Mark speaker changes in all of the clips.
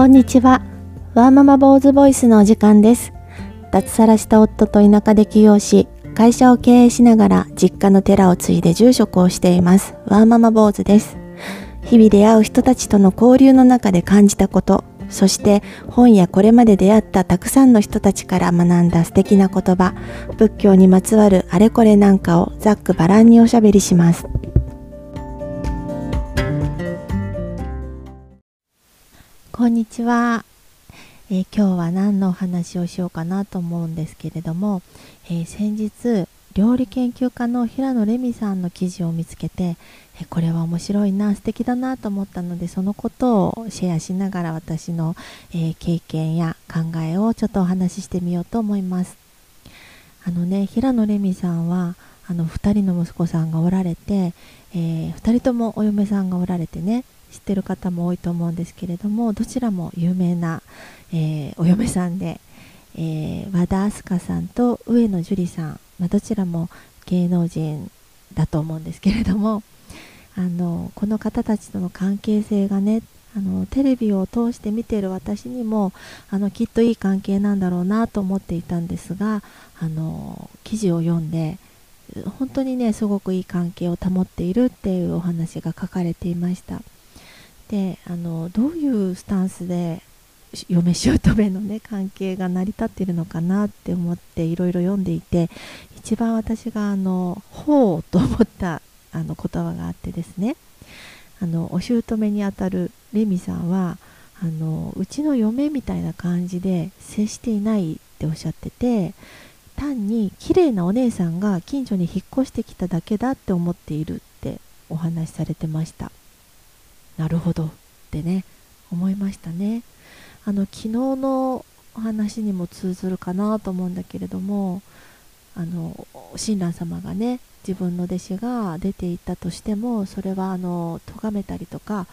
Speaker 1: こんにちは。ワーママ坊主ボイスのお時間です。脱サラした夫と田舎で起業し、会社を経営しながら実家の寺を継いで住職をしています。ワーママ坊主です。日々出会う人たちとの交流の中で感じたこと、そして本やこれまで出会ったたくさんの人たちから学んだ素敵な言葉、仏教にまつわるあれこれなんかをざっくばらんにおしゃべりします。こんにちは、えー今日は何のお話をしようかなと思うんですけれども、えー先日料理研究家の平野レミさんの記事を見つけて、えーこれは面白いな素敵だなと思ったのでそのことをシェアしながら私の、え経験や考えをちょっとお話ししてみようと思います。あのね平野レミさんはあの2人の息子さんがおられて、え2人ともお嫁さんがおられてね知ってる方も多いと思うんですけれどもどちらも有名な、えーお嫁さんで、えー和田明日香さんと上野樹里さん、まあ、どちらも芸能人だと思うんですけれどもあのこの方たちとの関係性がねあのテレビを通して見ている私にもあのきっといい関係なんだろうなと思っていたんですがあの記事を読んで本当にねすごくいい関係を保っているっていうお話が書かれていました。であのどういうスタンスでし嫁姑のね 関係が成り立っているのかなって思っていろいろ読んでいて一番私があのほうと思ったあの言葉があってですね。あのお姑にあたるレミさんはあのうちの嫁みたいな感じで接していないっておっしゃってて単に綺麗なお姉さんが近所に引っ越してきただけだって思っているってお話しされてましたなるほど。ってね思いましたね。あの昨日のお話にも通ずるかなと思うんだけれどもあの親鸞様がね自分の弟子が出ていったとしてもそれはあの咎めたりとか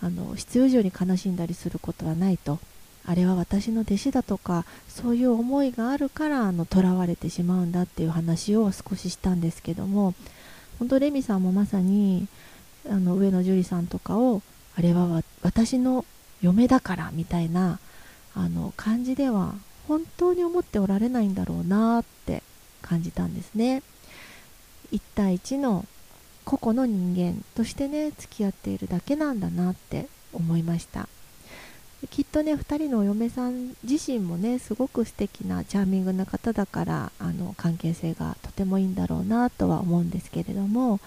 Speaker 1: あの必要以上に悲しんだりすることはないと。あれは私の弟子だとかそういう思いがあるからあの囚われてしまうんだっていう話を少ししたんですけども本当レミさんもまさにあの上野樹里さんとかをあれは私の嫁だからみたいなあの感じでは本当に思っておられないんだろうなって感じたんですね。1対1の個々の人間としてね付き合っているだけなんだなって思いましたきっとね2人のお嫁さん自身もねすごく素敵なチャーミングな方だからあの関係性がとてもいいんだろうなとは思うんですけれども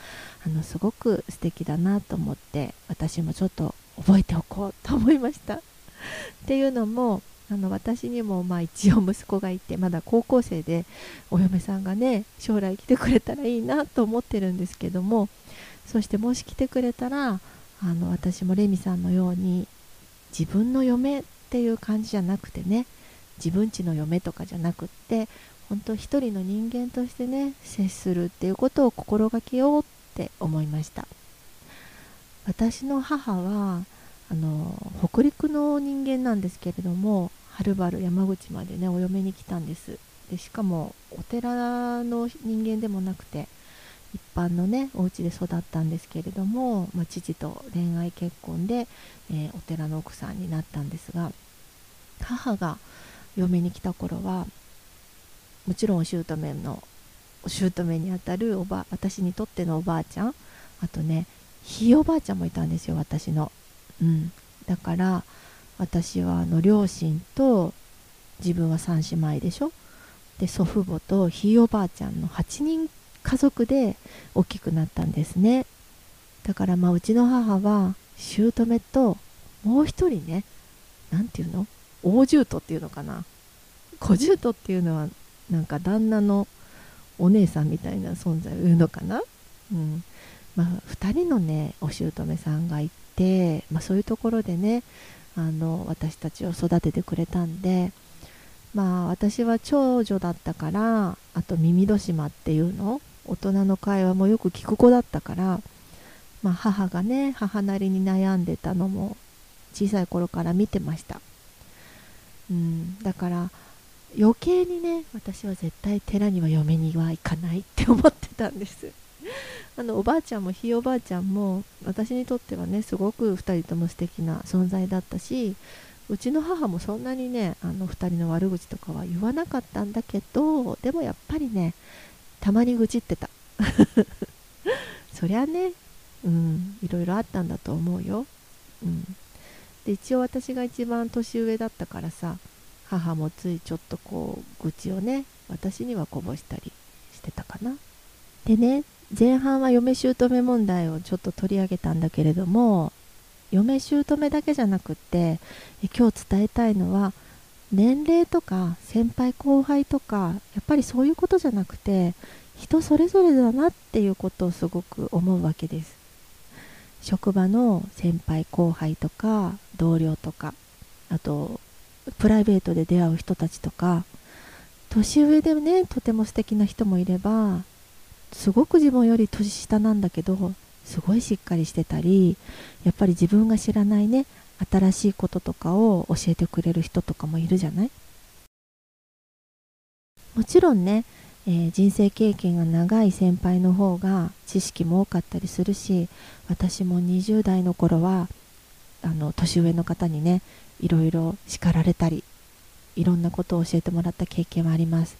Speaker 1: あのすごく素敵だなと思って私もちょっと覚えておこうと思いました。っていうのもあの私にもまあ一応息子がいてまだ高校生でお嫁さんがね将来来てくれたらいいなと思ってるんですけどもそしてもし来てくれたらあの私もレミさんのように自分の嫁っていう感じじゃなくてね自分家の嫁とかじゃなくって本当一人の人間としてね接するっていうことを心がけようって思いました。私の母はあの北陸の人間なんですけれどもはるばる山口までねお嫁に来たんです。でしかもお寺の人間でもなくて一般のねお家で育ったんですけれども、まあ、父と恋愛結婚で、えーお寺の奥さんになったんですが母が嫁に来た頃はもちろんお姑のお姑にあたるおば私にとってのおばあちゃんあとねひいおばあちゃんもいたんですよ私の。うん、だから私はあの両親と自分は3姉妹でしょ？で祖父母とひいおばあちゃんの8人家族で大きくなったんですね。だからまあうちの母は姑ともう一人ね何ていうの？大獣とっていうのかな？小獣とっていうのはなんか旦那のお姉さんみたいな存在を言うのかな？うん。まあ、2人のねお姑さんがいて、まあ、そういうところでねあの私たちを育ててくれたんでまあ私は長女だったからあと耳戸島っていうの？大人の会話もよく聞く子だったから、まあ、母がね母なりに悩んでたのも小さい頃から見てました、うん、だから余計にね私は絶対寺には嫁には行かないって思ってたんです。あのおばあちゃんもひいおばあちゃんも私にとってはねすごく2人とも素敵な存在だったしうちの母もそんなにねあの2人の悪口とかは言わなかったんだけどでもやっぱりねたまに愚痴ってた。そりゃねうんいろいろあったんだと思うよ、うん、で一応私が一番年上だったからさ母もついちょっとこう愚痴をね私にはこぼしたりしてたかな。でね前半は嫁姑問題をちょっと取り上げたんだけれども嫁姑だけじゃなくって今日伝えたいのは年齢とか先輩後輩とかやっぱりそういうことじゃなくて人それぞれだなっていうことをすごく思うわけです。職場の先輩後輩とか同僚とかあとプライベートで出会う人たちとか年上でねとても素敵な人もいればすごく自分より年下なんだけどすごいしっかりしてたりやっぱり自分が知らないね新しいこととかを教えてくれる人とかもいるじゃない？もちろんね、えー、人生経験が長い先輩の方が知識も多かったりするし私も20代の頃はあの年上の方にねいろいろ叱られたりいろんなことを教えてもらった経験はあります。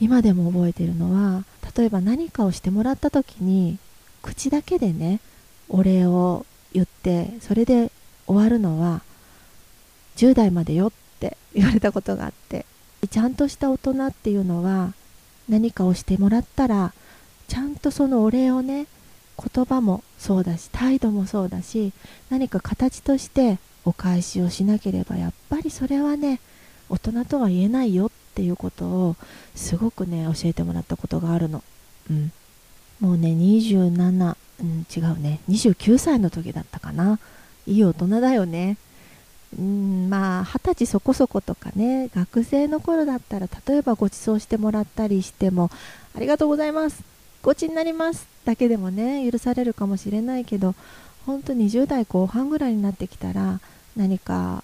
Speaker 1: 今でも覚えてるのは例えば何かをしてもらった時に口だけでねお礼を言ってそれで終わるのは10代までよって言われたことがあってちゃんとした大人っていうのは何かをしてもらったらちゃんとそのお礼をね言葉もそうだし態度もそうだし何か形としてお返しをしなければやっぱりそれはね大人とは言えないよっていうことをすごくね教えてもらったことがあるの。うん、もうね27、うん、違うね29歳の時だったかないい大人だよね。うん、まあ二十歳そこそことかね学生の頃だったら例えばご馳走してもらったりしてもありがとうございますごちになりますだけでもね許されるかもしれないけど本当20代後半ぐらいになってきたら何か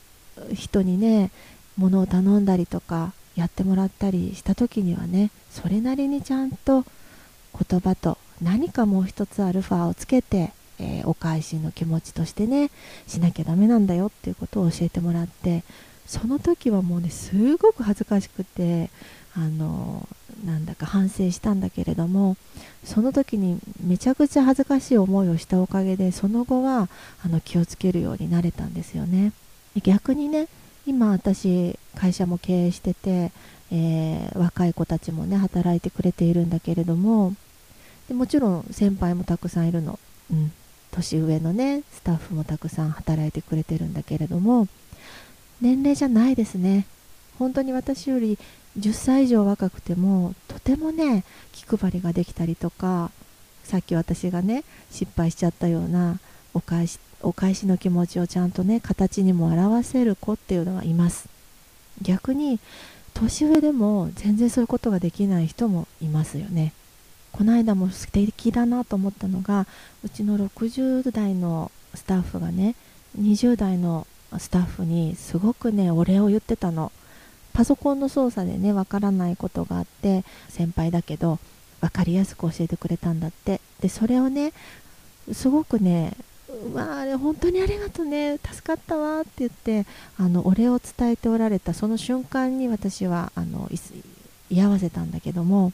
Speaker 1: 人にね物を頼んだりとかやってもらったりした時にはねそれなりにちゃんと言葉と何かもう一つアルファをつけて、えー、お返しの気持ちとしてねしなきゃダメなんだよっていうことを教えてもらってその時はもうねすごく恥ずかしくてあのなんだか反省したんだけれどもその時にめちゃくちゃ恥ずかしい思いをしたおかげでその後はあの気をつけるようになれたんですよね。逆にね今私会社も経営してて、えー、若い子たちもね働いてくれているんだけれどもでもちろん先輩もたくさんいるの、うん、年上のねスタッフもたくさん働いてくれてるんだけれども年齢じゃないですね。本当に私より10歳以上若くてもとてもね気配りができたりとかさっき私がね失敗しちゃったようなお返しお返しの気持ちをちゃんとね形にも表せる子っていうのはいます。逆に年上でも全然そういうことができない人もいますよね。この間も素敵だなと思ったのがうちの60代のスタッフがね20代のスタッフにすごくねお礼を言ってたの。パソコンの操作でねわからないことがあって先輩だけど分かりやすく教えてくれたんだって。でそれをねすごくねまあ、あれ本当にありがとうね助かったわって言ってあのお礼を伝えておられたその瞬間に私はあの居合わせたんだけども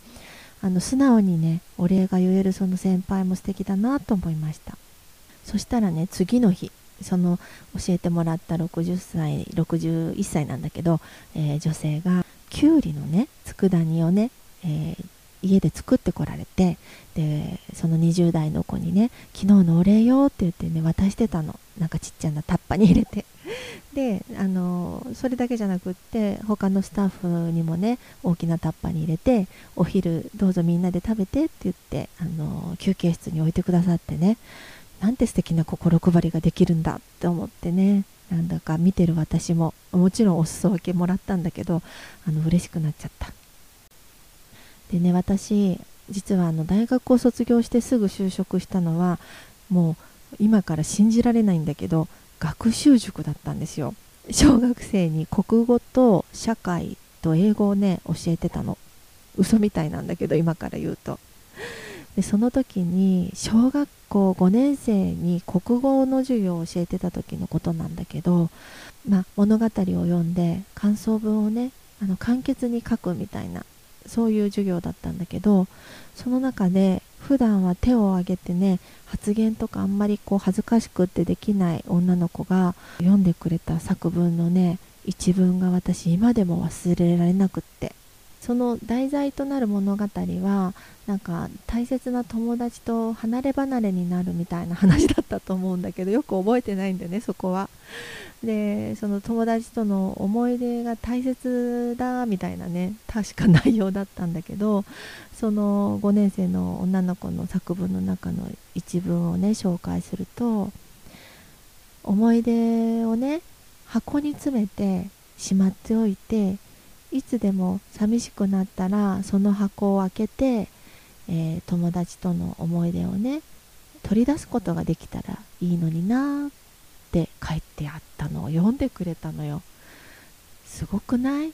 Speaker 1: あの素直にねお礼が言えるその先輩も素敵だなと思いました。そしたらね次の日その教えてもらった60歳61歳なんだけど、えー、女性がきゅうりのね佃煮をね、えー家で作ってこられてでその20代の子にね「昨日のお礼よ」って言ってね渡してたの。なんかちっちゃなタッパに入れて。であのそれだけじゃなくって他のスタッフにもね大きなタッパーに入れてお昼どうぞみんなで食べてって言ってあの休憩室に置いてくださってねなんて素敵な心配りができるんだって思ってねなんだか見てる私ももちろんお裾分けもらったんだけどあの嬉しくなっちゃった。でね私実はあの大学を卒業してすぐ就職したのはもう今から信じられないんだけど学習塾だったんですよ。小学生に国語と社会と英語をね教えてたの。嘘みたいなんだけど今から言うと。でその時に小学校5年生に国語の授業を教えてた時のことなんだけど、まあ、物語を読んで感想文をねあの簡潔に書くみたいなそういう授業だったんだけどその中で普段は手を挙げてね発言とかあんまりこう恥ずかしくってできない女の子が読んでくれた作文のね一文が私今でも忘れられなくって。その題材となる物語はなんか大切な友達と離れ離れになるみたいな話だったと思うんだけどよく覚えてないんだよねそこは。でその友達との思い出が大切だみたいなね確か内容だったんだけどその5年生の女の子の作文の中の一文をね紹介すると思い出をね箱に詰めてしまっておいていつでも寂しくなったらその箱を開けて、えー、友達との思い出をね取り出すことができたらいいのになって書いてあったのを読んでくれたのよ。すごくない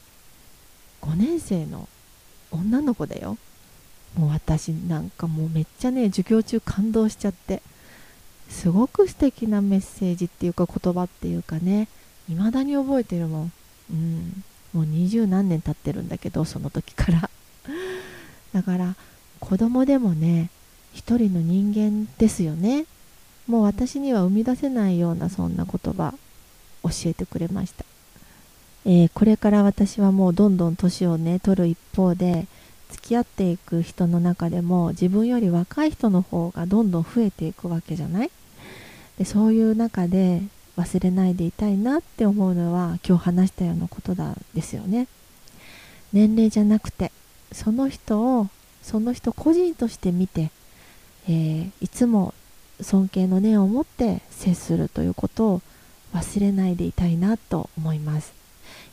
Speaker 1: ?5 年生の女の子だよ。もう私なんかもうめっちゃね授業中感動しちゃって。すごく素敵なメッセージっていうか言葉っていうかね未だに覚えてるもん。うん。もう二十何年経ってるんだけどその時から。だから子供でもね一人の人間ですよね。もう私には生み出せないようなそんな言葉教えてくれました、えー、これから私はもうどんどん年をね取る一方で付き合っていく人の中でも自分より若い人の方がどんどん増えていくわけじゃない？でそういう中で忘れないでいたいなって思うのは今日話したようなことなんですよね。年齢じゃなくてその人をその人個人として見て、えー、いつも尊敬の念を持って接するということを忘れないでいたいなと思います、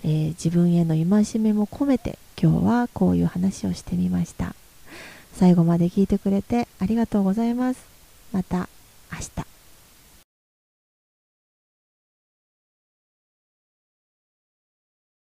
Speaker 1: えー、自分への戒めも込めて今日はこういう話をしてみました。最後まで聞いてくれてありがとうございます。また明日。